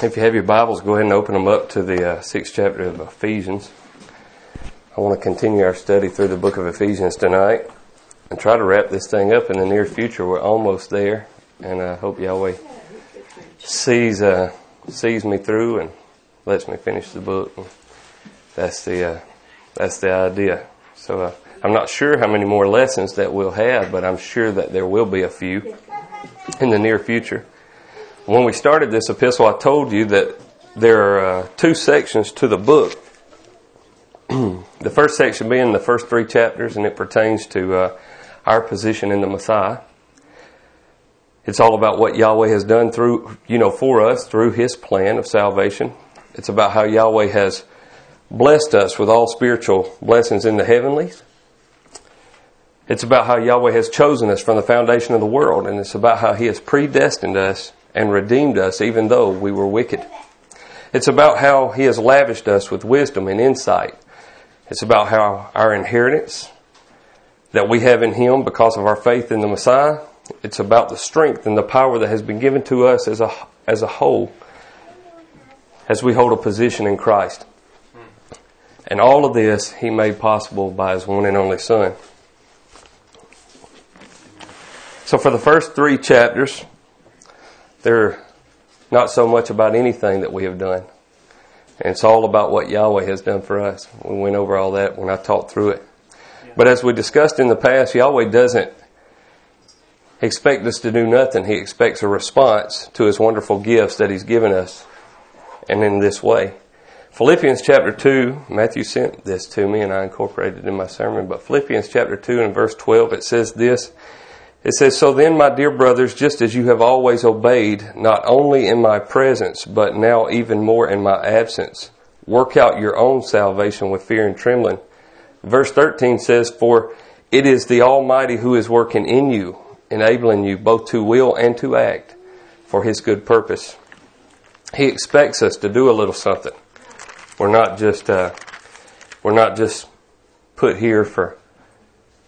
If you have your Bibles, go ahead and open them up to the uh, sixth chapter of Ephesians. I want to continue our study through the book of Ephesians tonight and try to wrap this thing up in the near future. We're almost there, and I hope Yahweh sees uh, sees me through and lets me finish the book. That's the uh, that's the idea. So uh, I'm not sure how many more lessons that we'll have, but I'm sure that there will be a few in the near future. When we started this epistle, I told you that there are uh, two sections to the book. the first section being the first three chapters, and it pertains to uh, our position in the Messiah. It's all about what Yahweh has done through, you know, for us through His plan of salvation. It's about how Yahweh has blessed us with all spiritual blessings in the heavenlies. It's about how Yahweh has chosen us from the foundation of the world, and it's about how He has predestined us and redeemed us even though we were wicked. It's about how He has lavished us with wisdom and insight. It's about how our inheritance that we have in Him because of our faith in the Messiah. It's about the strength and the power that has been given to us as a, as a whole as we hold a position in Christ. And all of this He made possible by His one and only Son. So for the first three chapters, they're not so much about anything that we have done. And it's all about what Yahweh has done for us. We went over all that when I talked through it. But as we discussed in the past, Yahweh doesn't expect us to do nothing. He expects a response to His wonderful gifts that He's given us. And in this way. Philippians chapter 2, Matthew sent this to me and I incorporated it in my sermon, but Philippians chapter 2 and verse 12, it says this, it says, So then, my dear brothers, just as you have always obeyed, not only in my presence, but now even more in my absence, work out your own salvation with fear and trembling. Verse 13 says, For it is the Almighty who is working in you, enabling you both to will and to act for His good purpose. He expects us to do a little something. We're not just, uh, we're not just put here for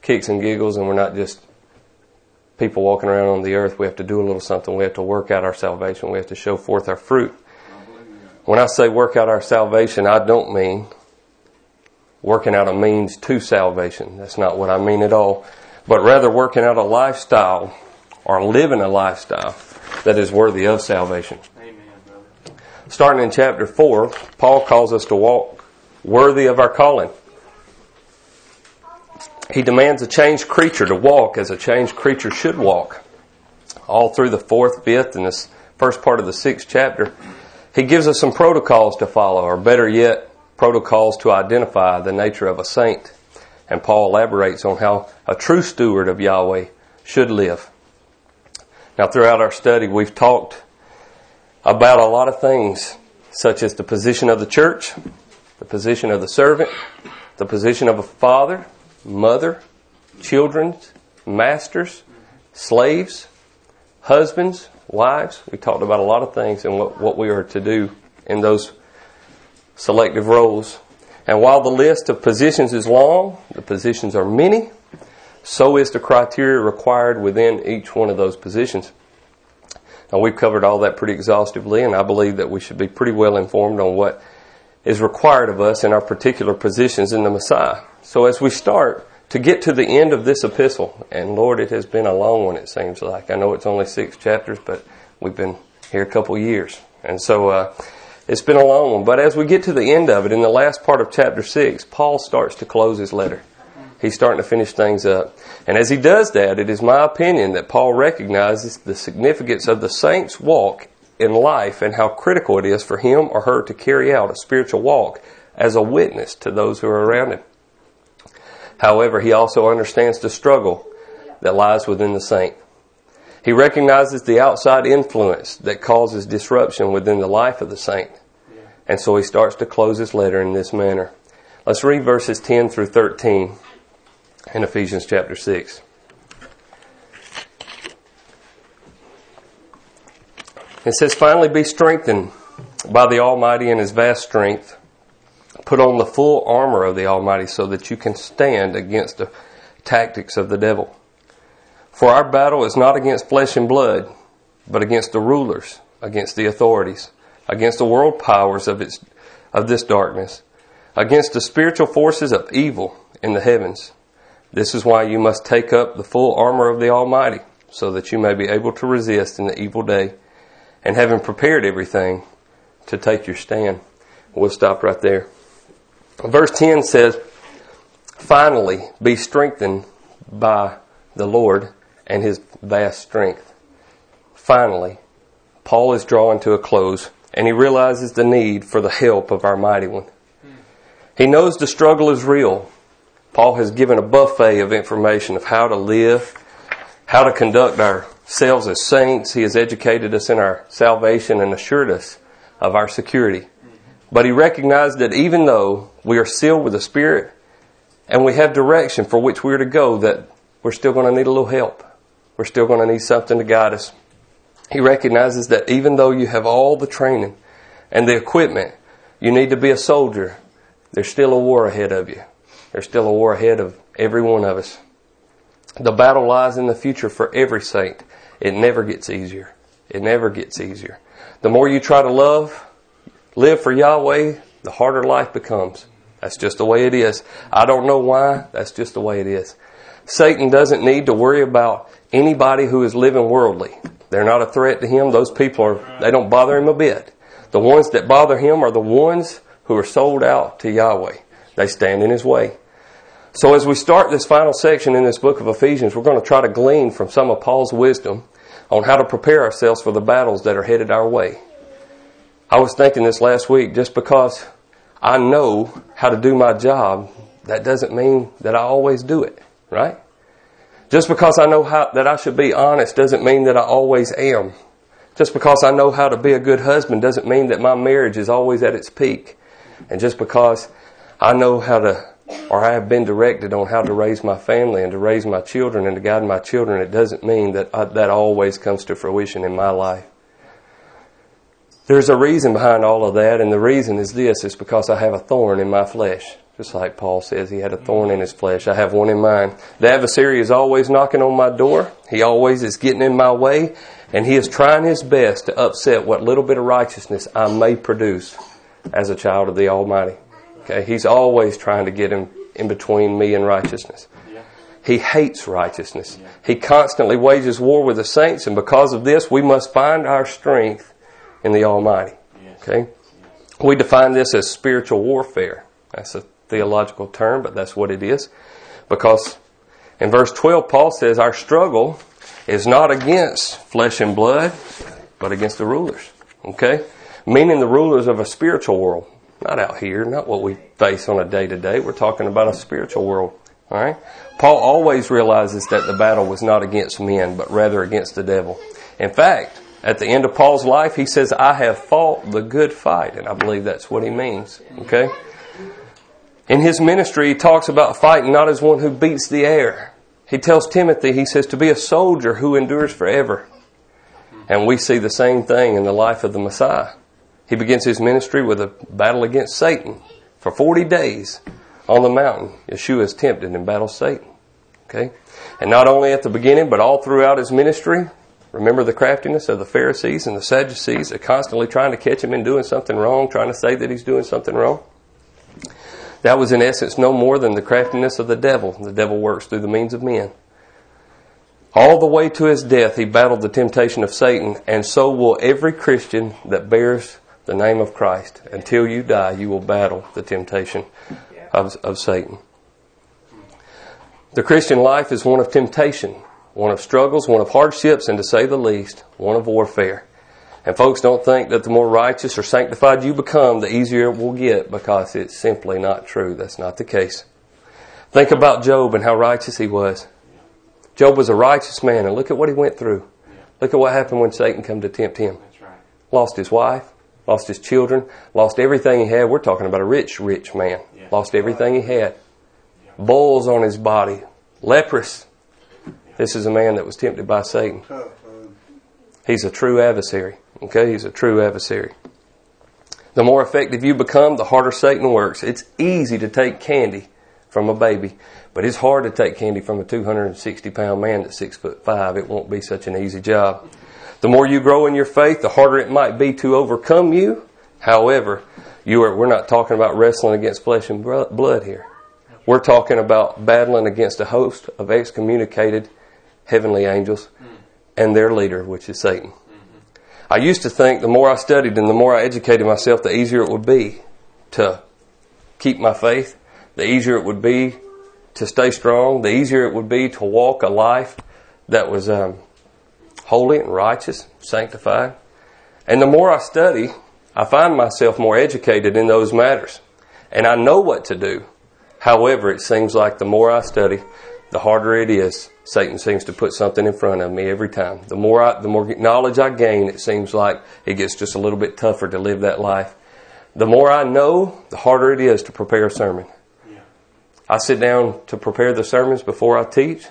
kicks and giggles and we're not just people walking around on the earth, we have to do a little something. We have to work out our salvation. We have to show forth our fruit. When I say work out our salvation, I don't mean working out a means to salvation. That's not what I mean at all. But rather working out a lifestyle or living a lifestyle that is worthy of salvation. Amen, Starting in chapter 4, Paul calls us to walk worthy of our calling. He demands a changed creature to walk as a changed creature should walk. All through the fourth, fifth, and this first part of the sixth chapter, he gives us some protocols to follow, or better yet, protocols to identify the nature of a saint. And Paul elaborates on how a true steward of Yahweh should live. Now, throughout our study, we've talked about a lot of things, such as the position of the church, the position of the servant, the position of a father, mother, children, masters, slaves, husbands, wives. We talked about a lot of things and what, what we are to do in those selective roles. And while the list of positions is long, the positions are many, so is the criteria required within each one of those positions. Now we've covered all that pretty exhaustively and I believe that we should be pretty well informed on what is required of us in our particular positions in the Messiah. So as we start to get to the end of this epistle, and Lord, it has been a long one, it seems like. I know it's only six chapters, but we've been here a couple years. And so, uh, it's been a long one. But as we get to the end of it, in the last part of chapter six, Paul starts to close his letter. He's starting to finish things up. And as he does that, it is my opinion that Paul recognizes the significance of the saint's walk in life and how critical it is for him or her to carry out a spiritual walk as a witness to those who are around him. However, he also understands the struggle that lies within the saint. He recognizes the outside influence that causes disruption within the life of the saint. And so he starts to close his letter in this manner. Let's read verses 10 through 13 in Ephesians chapter 6. It says, Finally be strengthened by the Almighty in His vast strength. Put on the full armor of the Almighty so that you can stand against the tactics of the devil. For our battle is not against flesh and blood, but against the rulers, against the authorities, against the world powers of its of this darkness, against the spiritual forces of evil in the heavens. This is why you must take up the full armor of the Almighty, so that you may be able to resist in the evil day, and having prepared everything, to take your stand. We'll stop right there. Verse 10 says, Finally, be strengthened by the Lord and his vast strength. Finally, Paul is drawing to a close and he realizes the need for the help of our mighty one. He knows the struggle is real. Paul has given a buffet of information of how to live, how to conduct ourselves as saints. He has educated us in our salvation and assured us of our security. But he recognized that even though we are sealed with the Spirit and we have direction for which we are to go, that we're still going to need a little help. We're still going to need something to guide us. He recognizes that even though you have all the training and the equipment, you need to be a soldier. There's still a war ahead of you. There's still a war ahead of every one of us. The battle lies in the future for every saint. It never gets easier. It never gets easier. The more you try to love, live for Yahweh, the harder life becomes. That's just the way it is. I don't know why. That's just the way it is. Satan doesn't need to worry about anybody who is living worldly. They're not a threat to him. Those people are, they don't bother him a bit. The ones that bother him are the ones who are sold out to Yahweh. They stand in his way. So as we start this final section in this book of Ephesians, we're going to try to glean from some of Paul's wisdom on how to prepare ourselves for the battles that are headed our way. I was thinking this last week, just because I know how to do my job, that doesn't mean that I always do it, right? Just because I know how, that I should be honest doesn't mean that I always am. Just because I know how to be a good husband doesn't mean that my marriage is always at its peak. And just because I know how to, or I have been directed on how to raise my family and to raise my children and to guide my children, it doesn't mean that I, that always comes to fruition in my life. There's a reason behind all of that, and the reason is this: it's because I have a thorn in my flesh. Just like Paul says, he had a thorn in his flesh. I have one in mine. The adversary is always knocking on my door. He always is getting in my way, and he is trying his best to upset what little bit of righteousness I may produce as a child of the Almighty. Okay, he's always trying to get him in between me and righteousness. He hates righteousness. He constantly wages war with the saints, and because of this, we must find our strength in the Almighty. Okay? We define this as spiritual warfare. That's a theological term, but that's what it is. Because in verse 12, Paul says, Our struggle is not against flesh and blood, but against the rulers. Okay? Meaning the rulers of a spiritual world. Not out here, not what we face on a day to day. We're talking about a spiritual world. Alright? Paul always realizes that the battle was not against men, but rather against the devil. In fact, at the end of Paul's life, he says, I have fought the good fight. And I believe that's what he means. Okay? In his ministry, he talks about fighting not as one who beats the air. He tells Timothy, he says, to be a soldier who endures forever. And we see the same thing in the life of the Messiah. He begins his ministry with a battle against Satan. For 40 days on the mountain, Yeshua is tempted and battles Satan. Okay? And not only at the beginning, but all throughout his ministry, remember the craftiness of the Pharisees and the Sadducees are constantly trying to catch him in doing something wrong, trying to say that he's doing something wrong. That was in essence no more than the craftiness of the devil. The devil works through the means of men. All the way to his death, he battled the temptation of Satan, and so will every Christian that bears the name of Christ. Until you die, you will battle the temptation of, of Satan. The Christian life is one of temptation, one of struggles, one of hardships, and to say the least, one of warfare. And folks, don't think that the more righteous or sanctified you become, the easier it will get because it's simply not true. That's not the case. Think about Job and how righteous he was. Job was a righteous man, and look at what he went through. Look at what happened when Satan came to tempt him. Lost his wife, lost his children, lost everything he had. We're talking about a rich, rich man. Lost everything he had. Bulls on his body, leprous. This is a man that was tempted by Satan. He's a true adversary. Okay, he's a true adversary. The more effective you become, the harder Satan works. It's easy to take candy from a baby, but it's hard to take candy from a 260 pound man that's six foot five. It won't be such an easy job. The more you grow in your faith, the harder it might be to overcome you. However, you are, we're not talking about wrestling against flesh and blood here. We're talking about battling against a host of excommunicated heavenly angels and their leader, which is Satan. I used to think the more I studied and the more I educated myself, the easier it would be to keep my faith, the easier it would be to stay strong, the easier it would be to walk a life that was um, holy and righteous, sanctified. And the more I study, I find myself more educated in those matters. And I know what to do. However, it seems like the more I study, the harder it is. Satan seems to put something in front of me every time. The more I, the more knowledge I gain, it seems like it gets just a little bit tougher to live that life. The more I know, the harder it is to prepare a sermon. I sit down to prepare the sermons before I teach,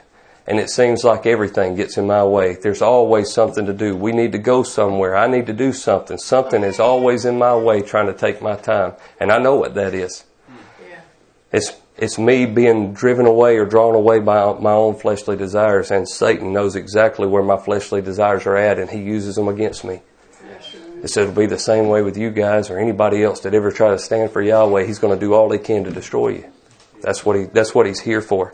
and it seems like everything gets in my way. There's always something to do. We need to go somewhere. I need to do something. Something is always in my way trying to take my time. And I know what that is. Yeah. It's, it's me being driven away or drawn away by my own fleshly desires, and Satan knows exactly where my fleshly desires are at, and he uses them against me. It said it'll be the same way with you guys or anybody else that ever try to stand for Yahweh. He's going to do all he can to destroy you. That's what he, that's what he's here for.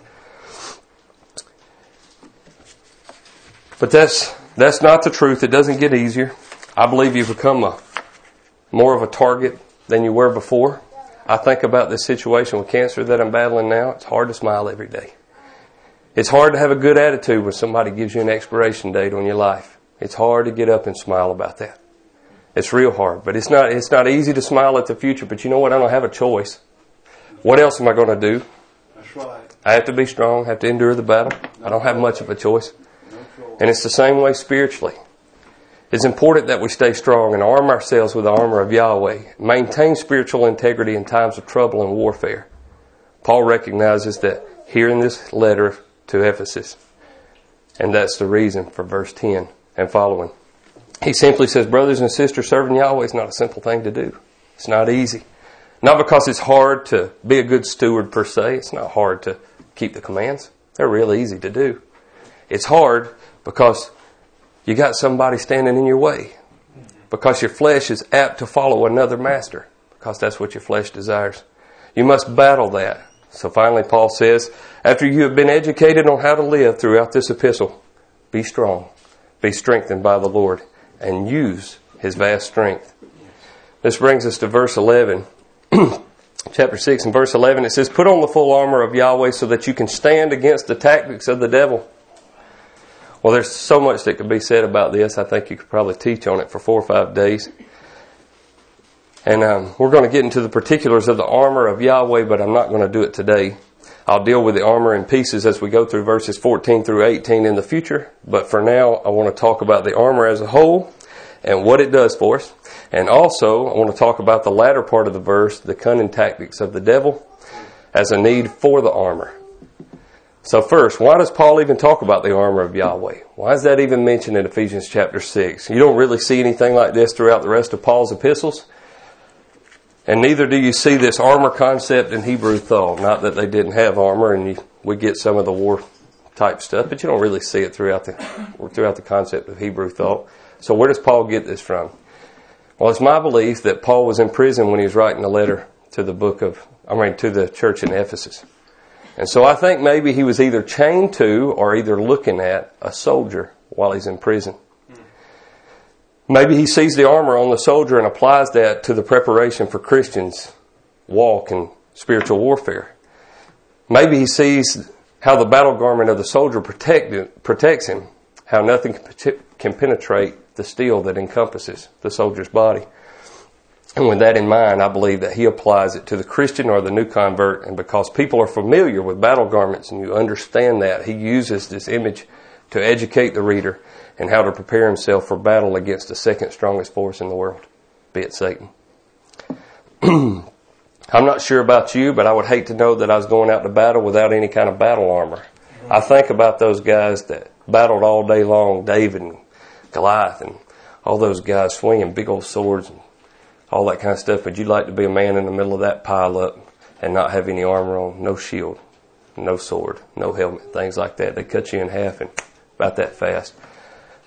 But that's, that's not the truth. It doesn't get easier. I believe you've become a, more of a target than you were before. I think about this situation with cancer that I'm battling now. It's hard to smile every day. It's hard to have a good attitude when somebody gives you an expiration date on your life. It's hard to get up and smile about that. It's real hard, but it's not, it's not easy to smile at the future, but you know what? I don't have a choice. What else am I going to do? That's right. I have to be strong, have to endure the battle. I don't have much of a choice. And it's the same way spiritually. It's important that we stay strong and arm ourselves with the armor of Yahweh. Maintain spiritual integrity in times of trouble and warfare. Paul recognizes that here in this letter to Ephesus. And that's the reason for verse 10 and following. He simply says, brothers and sisters, serving Yahweh is not a simple thing to do. It's not easy. Not because it's hard to be a good steward per se. It's not hard to keep the commands. They're real easy to do. It's hard because you got somebody standing in your way. Because your flesh is apt to follow another master. Because that's what your flesh desires. You must battle that. So finally, Paul says, after you have been educated on how to live throughout this epistle, be strong, be strengthened by the Lord, and use his vast strength. This brings us to verse 11. chapter 6 and verse 11, it says, Put on the full armor of Yahweh so that you can stand against the tactics of the devil. Well, there's so much that could be said about this. I think you could probably teach on it for four or five days. And um, we're going to get into the particulars of the armor of Yahweh, but I'm not going to do it today. I'll deal with the armor in pieces as we go through verses 14 through 18 in the future. But for now, I want to talk about the armor as a whole and what it does for us. And also, I want to talk about the latter part of the verse, the cunning tactics of the devil, as a need for the armor. So first, why does Paul even talk about the armor of Yahweh? Why is that even mentioned in Ephesians chapter 6? You don't really see anything like this throughout the rest of Paul's epistles. And neither do you see this armor concept in Hebrew thought. Not that they didn't have armor and you, we get some of the war type stuff, but you don't really see it throughout the, throughout the concept of Hebrew thought. So where does Paul get this from? Well, it's my belief that Paul was in prison when he was writing the letter to the book of, I mean, to the church in Ephesus. And so I think maybe he was either chained to or either looking at a soldier while he's in prison. Maybe he sees the armor on the soldier and applies that to the preparation for Christians' walk in spiritual warfare. Maybe he sees how the battle garment of the soldier protect, protects him, how nothing can penetrate the steel that encompasses the soldier's body. And with that in mind, I believe that he applies it to the Christian or the new convert. And because people are familiar with battle garments and you understand that, he uses this image to educate the reader and how to prepare himself for battle against the second strongest force in the world, be it Satan. I'm not sure about you, but I would hate to know that I was going out to battle without any kind of battle armor. I think about those guys that battled all day long, David and Goliath and all those guys swinging big old swords and all that kind of stuff. But you'd like to be a man in the middle of that pile up and not have any armor on, no shield, no sword, no helmet, things like that. They cut you in half and about that fast.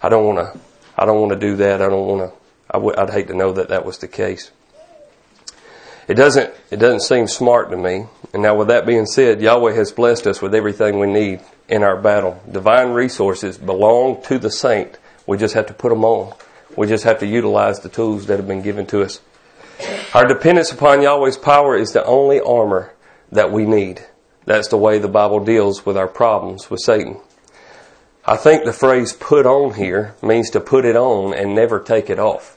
I don't want to, I don't want to do that. I don't want to. I w- I'd hate to know that that was the case. It doesn't. It doesn't seem smart to me. And now, with that being said, Yahweh has blessed us with everything we need in our battle. Divine resources belong to the saint. We just have to put them on. We just have to utilize the tools that have been given to us. Our dependence upon Yahweh's power is the only armor that we need. That's the way the Bible deals with our problems with Satan. I think the phrase put on here means to put it on and never take it off.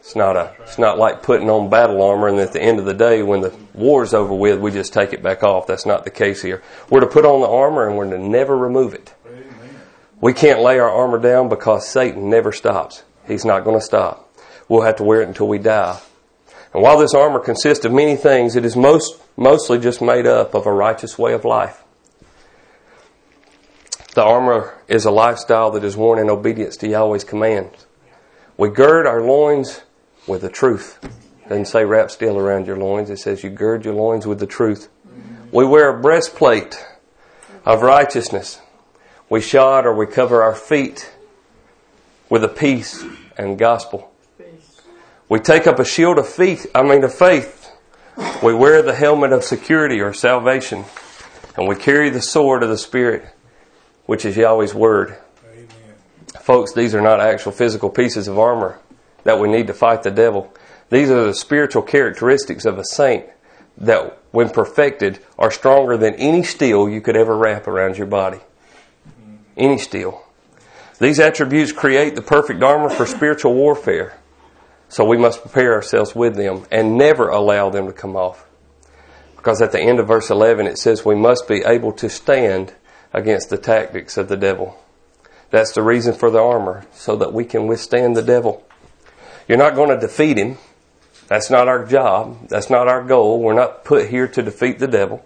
It's not a, it's not like putting on battle armor and at the end of the day when the war's over with, we just take it back off. That's not the case here. We're to put on the armor and we're to never remove it. We can't lay our armor down because Satan never stops. He's not going to stop. We'll have to wear it until we die. And while this armor consists of many things, it is most, mostly just made up of a righteous way of life. The armor is a lifestyle that is worn in obedience to Yahweh's commands. We gird our loins with the truth. It doesn't say wrap steel around your loins. It says you gird your loins with the truth. We wear a breastplate of righteousness. We shod or we cover our feet with a peace and gospel. We take up a shield of faith, I mean of faith. We wear the helmet of security or salvation. And we carry the sword of the Spirit, which is Yahweh's word. Amen. Folks, these are not actual physical pieces of armor that we need to fight the devil. These are the spiritual characteristics of a saint that, when perfected, are stronger than any steel you could ever wrap around your body. Mm-hmm. Any steel. These attributes create the perfect armor for spiritual warfare. So we must prepare ourselves with them and never allow them to come off. Because at the end of verse 11 it says we must be able to stand against the tactics of the devil. That's the reason for the armor, so that we can withstand the devil. You're not going to defeat him. That's not our job. That's not our goal. We're not put here to defeat the devil.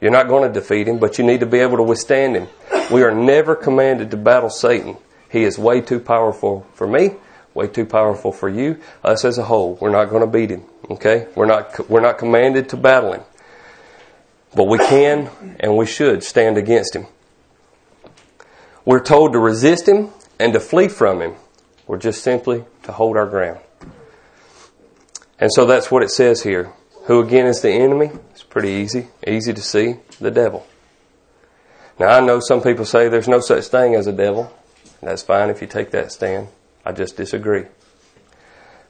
You're not going to defeat him, but you need to be able to withstand him. We are never commanded to battle Satan. He is way too powerful for me way too powerful for you. Us as a whole, we're not going to beat him. Okay, we're not we're not commanded to battle him, but we can and we should stand against him. We're told to resist him and to flee from him. We're just simply to hold our ground. And so that's what it says here. Who again is the enemy? It's pretty easy, easy to see. The devil. Now I know some people say there's no such thing as a devil. That's fine if you take that stand. I just disagree.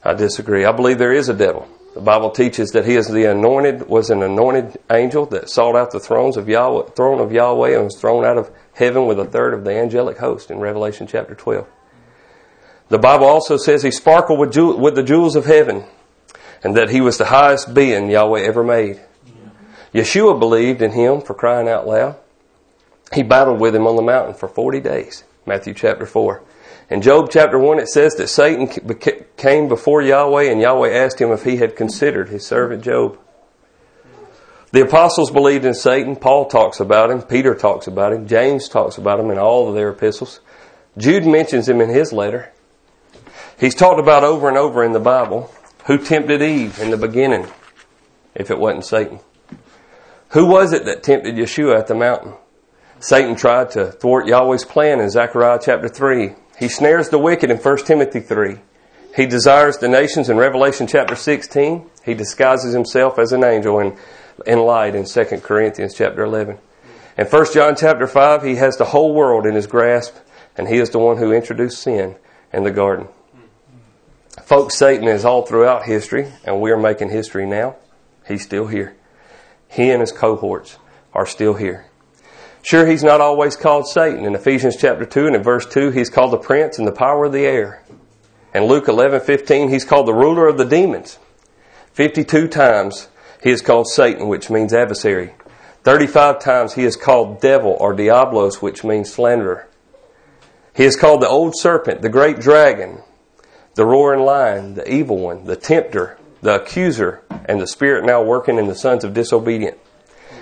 I disagree. I believe there is a devil. The Bible teaches that he is the anointed, was an anointed angel that sought out the thrones of Yahweh, throne of Yahweh and was thrown out of heaven with a third of the angelic host in Revelation chapter 12. The Bible also says he sparkled with, jewel, with the jewels of heaven and that he was the highest being Yahweh ever made. Yeshua believed in him for crying out loud. He battled with him on the mountain for 40 days. Matthew chapter 4. In Job chapter 1, it says that Satan came before Yahweh and Yahweh asked him if he had considered his servant Job. The apostles believed in Satan. Paul talks about him. Peter talks about him. James talks about him in all of their epistles. Jude mentions him in his letter. He's talked about over and over in the Bible. Who tempted Eve in the beginning if it wasn't Satan? Who was it that tempted Yeshua at the mountain? Satan tried to thwart Yahweh's plan in Zechariah chapter 3. He snares the wicked in 1 Timothy 3. He desires the nations in Revelation chapter 16. He disguises himself as an angel in, in light in 2 Corinthians chapter 11. In 1 John chapter 5, he has the whole world in his grasp, and he is the one who introduced sin in the garden. Folks, Satan is all throughout history, and we are making history now. He's still here. He and his cohorts are still here. Sure, he's not always called Satan. In Ephesians chapter 2 and in verse 2, he's called the prince and the power of the air. In Luke 11, 15, he's called the ruler of the demons. 52 times he is called Satan, which means adversary. 35 times he is called devil or diablos, which means slanderer. He is called the old serpent, the great dragon, the roaring lion, the evil one, the tempter, the accuser, and the spirit now working in the sons of disobedience.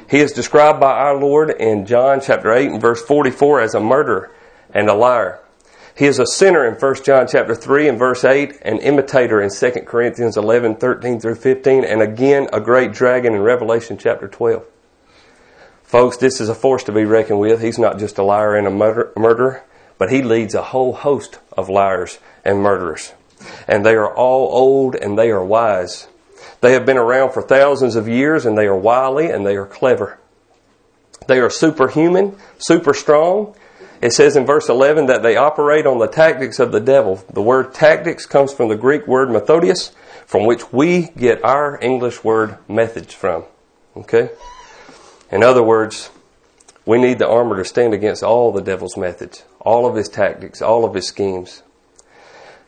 He is described by our Lord in John chapter 8 and verse 44 as a murderer and a liar. He is a sinner in 1 John chapter 3 and verse 8, an imitator in 2 Corinthians 11, 13 through 15, and again a great dragon in Revelation chapter 12. Folks, this is a force to be reckoned with. He's not just a liar and a murderer, but he leads a whole host of liars and murderers. And they are all old and they are wise. They have been around for thousands of years and they are wily and they are clever. They are superhuman, super strong. It says in verse 11 that they operate on the tactics of the devil. The word tactics comes from the Greek word methodius, from which we get our English word methods from. Okay? In other words, we need the armor to stand against all the devil's methods, all of his tactics, all of his schemes.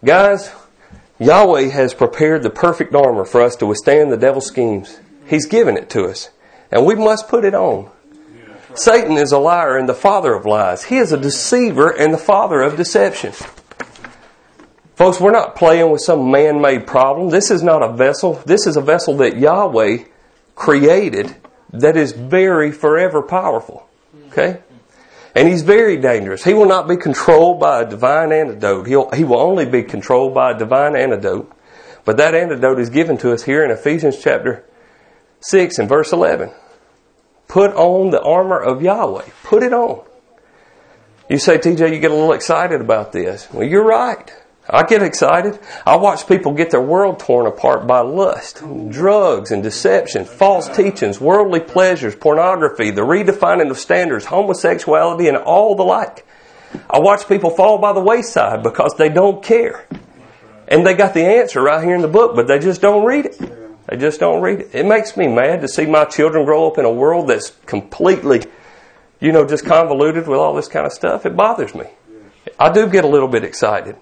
Guys, Yahweh has prepared the perfect armor for us to withstand the devil's schemes. He's given it to us, and we must put it on. Satan is a liar and the father of lies. He is a deceiver and the father of deception. Folks, we're not playing with some man made problem. This is not a vessel. This is a vessel that Yahweh created that is very forever powerful. Okay? And he's very dangerous. He will not be controlled by a divine antidote. He'll, he will only be controlled by a divine antidote. But that antidote is given to us here in Ephesians chapter 6 and verse 11. Put on the armor of Yahweh. Put it on. You say, TJ, you get a little excited about this. Well, you're right. I get excited. I watch people get their world torn apart by lust, drugs and deception, false teachings, worldly pleasures, pornography, the redefining of standards, homosexuality, and all the like. I watch people fall by the wayside because they don't care. And they got the answer right here in the book, but they just don't read it. They just don't read it. It makes me mad to see my children grow up in a world that's completely, you know, just convoluted with all this kind of stuff. It bothers me. I do get a little bit excited.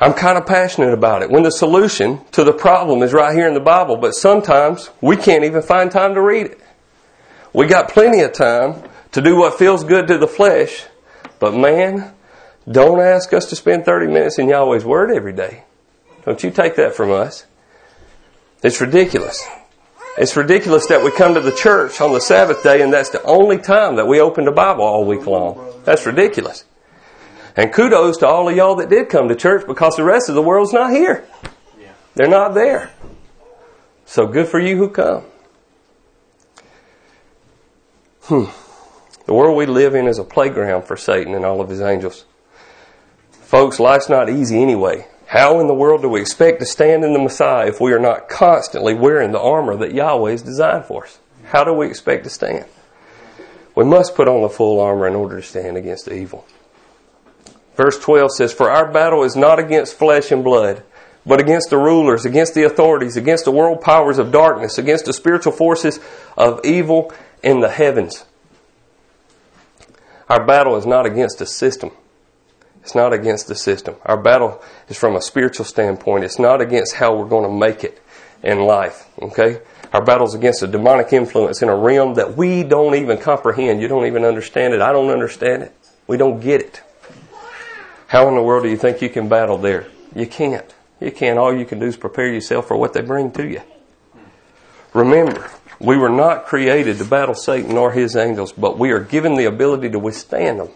I'm kind of passionate about it. When the solution to the problem is right here in the Bible, but sometimes we can't even find time to read it. We got plenty of time to do what feels good to the flesh, but man, don't ask us to spend 30 minutes in Yahweh's Word every day. Don't you take that from us. It's ridiculous. It's ridiculous that we come to the church on the Sabbath day and that's the only time that we open the Bible all week long. That's ridiculous. And kudos to all of y'all that did come to church because the rest of the world's not here. They're not there. So good for you who come. Hmm. The world we live in is a playground for Satan and all of his angels. Folks, life's not easy anyway. How in the world do we expect to stand in the Messiah if we are not constantly wearing the armor that Yahweh has designed for us? How do we expect to stand? We must put on the full armor in order to stand against evil. Verse 12 says, For our battle is not against flesh and blood, but against the rulers, against the authorities, against the world powers of darkness, against the spiritual forces of evil in the heavens. Our battle is not against the system. It's not against the system. Our battle is from a spiritual standpoint. It's not against how we're going to make it in life. Okay? Our battle is against a demonic influence in a realm that we don't even comprehend. You don't even understand it. I don't understand it. We don't get it. How in the world do you think you can battle there? You can't. You can't. All you can do is prepare yourself for what they bring to you. Remember, we were not created to battle Satan or his angels, but we are given the ability to withstand them.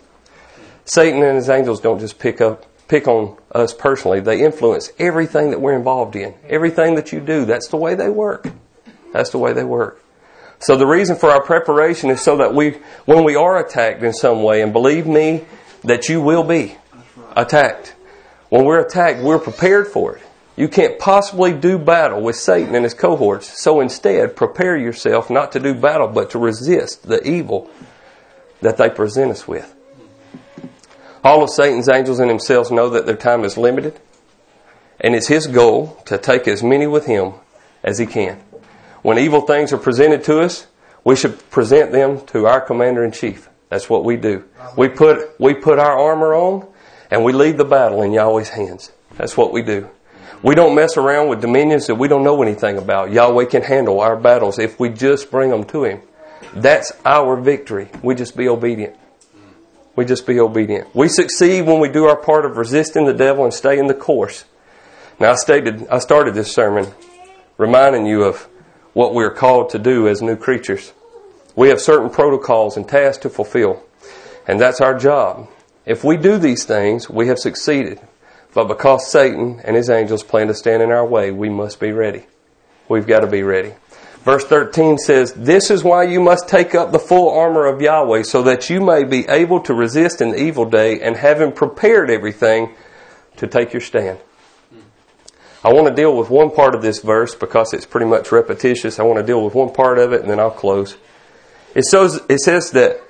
Satan and his angels don't just pick up pick on us personally. They influence everything that we're involved in. Everything that you do. That's the way they work. That's the way they work. So the reason for our preparation is so that we, when we are attacked in some way, and believe me, that you will be, attacked. When we're attacked, we're prepared for it. You can't possibly do battle with Satan and his cohorts. So instead, prepare yourself not to do battle, but to resist the evil that they present us with. All of Satan's angels and themselves know that their time is limited, and it's his goal to take as many with him as he can. When evil things are presented to us, we should present them to our commander in chief. That's what we do. We put, we put our armor on and we leave the battle in Yahweh's hands. That's what we do. We don't mess around with dominions that we don't know anything about. Yahweh can handle our battles if we just bring them to Him. That's our victory. We just be obedient. We just be obedient. We succeed when we do our part of resisting the devil and stay in the course. Now I stated, I started this sermon reminding you of what we are called to do as new creatures. We have certain protocols and tasks to fulfill, and that's our job. If we do these things, we have succeeded. But because Satan and his angels plan to stand in our way, we must be ready. We've got to be ready. Verse 13 says, This is why you must take up the full armor of Yahweh, so that you may be able to resist an evil day, and having prepared everything, to take your stand. I want to deal with one part of this verse because it's pretty much repetitious. I want to deal with one part of it and then I'll close. It says, it says that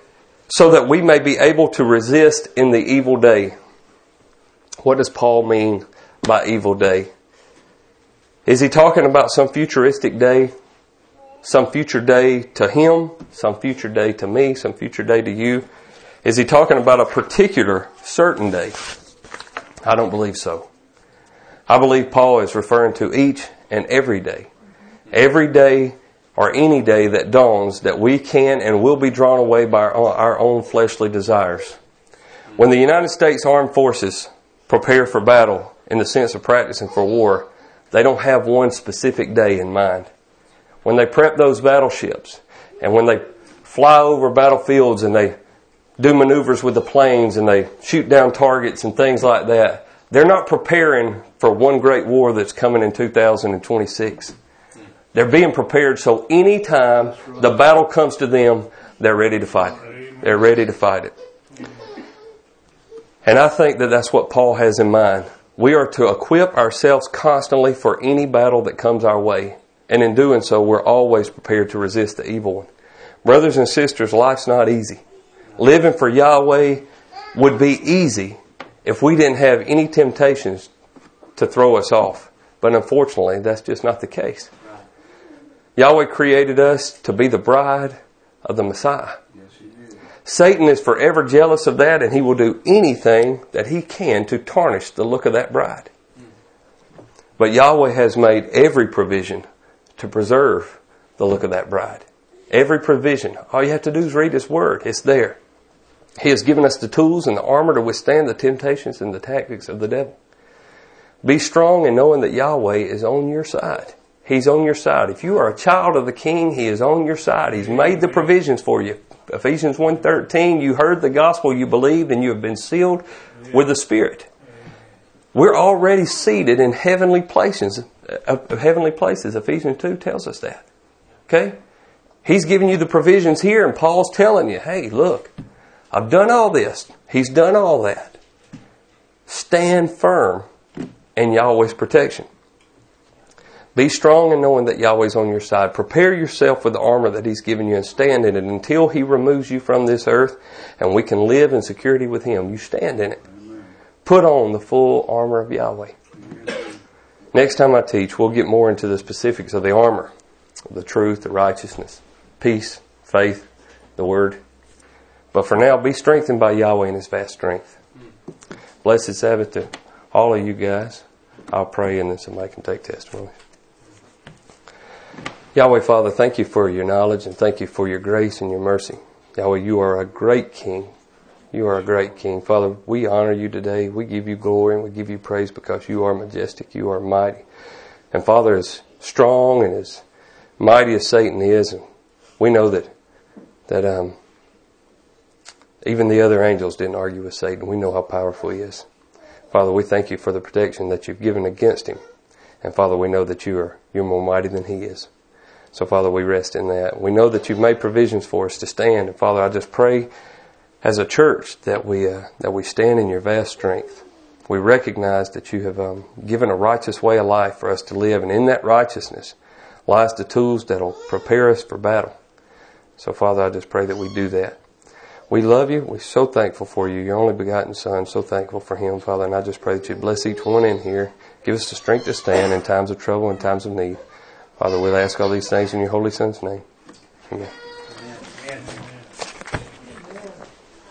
so that we may be able to resist in the evil day. What does Paul mean by evil day? Is he talking about some futuristic day? Some future day to him? Some future day to me? Some future day to you? Is he talking about a particular certain day? I don't believe so. I believe Paul is referring to each and every day. Every day or any day that dawns that we can and will be drawn away by our own fleshly desires. When the United States Armed Forces prepare for battle in the sense of practicing for war, they don't have one specific day in mind. When they prep those battleships and when they fly over battlefields and they do maneuvers with the planes and they shoot down targets and things like that, they're not preparing for one great war that's coming in 2026. They're being prepared so anytime the battle comes to them, they're ready to fight. They're ready to fight it. And I think that that's what Paul has in mind. We are to equip ourselves constantly for any battle that comes our way. And in doing so, we're always prepared to resist the evil one. Brothers and sisters, life's not easy. Living for Yahweh would be easy if we didn't have any temptations to throw us off. But unfortunately, that's just not the case. Yahweh created us to be the bride of the Messiah. Yes, Satan is forever jealous of that, and he will do anything that he can to tarnish the look of that bride. But Yahweh has made every provision to preserve the look of that bride. Every provision. All you have to do is read His Word. It's there. He has given us the tools and the armor to withstand the temptations and the tactics of the devil. Be strong in knowing that Yahweh is on your side. He's on your side. If you are a child of the King, He is on your side. He's made the provisions for you. Ephesians 1.13, you heard the gospel, you believed, and you have been sealed with the Spirit. We're already seated in heavenly places. Uh, heavenly places. Ephesians 2 tells us that. Okay? He's giving you the provisions here, and Paul's telling you, hey, look, I've done all this. He's done all that. Stand firm in Yahweh's protection. Be strong in knowing that Yahweh's on your side. Prepare yourself with the armor that He's given you and stand in it until He removes you from this earth and we can live in security with Him. You stand in it. Put on the full armor of Yahweh. Next time I teach, we'll get more into the specifics of the armor, the truth, the righteousness, peace, faith, the word. But for now, be strengthened by Yahweh in His vast strength. Blessed Sabbath to all of you guys. I'll pray and then somebody can take testimony. Yahweh, Father, thank you for your knowledge and thank you for your grace and your mercy. Yahweh, you are a great King. You are a great King. Father, we honor you today. We give you glory and we give you praise because you are majestic. You are mighty. And Father, as strong and as mighty as Satan is, we know that, that, um, even the other angels didn't argue with Satan. We know how powerful he is. Father, we thank you for the protection that you've given against him. And Father, we know that you are, you're more mighty than he is. So, Father, we rest in that. We know that you've made provisions for us to stand. And, Father, I just pray as a church that we, uh, that we stand in your vast strength. We recognize that you have um, given a righteous way of life for us to live. And in that righteousness lies the tools that'll prepare us for battle. So, Father, I just pray that we do that. We love you. We're so thankful for you. Your only begotten Son. So thankful for him, Father. And I just pray that you bless each one in here. Give us the strength to stand in times of trouble and times of need. Father, we'll ask all these things in your Holy Son's name. Amen.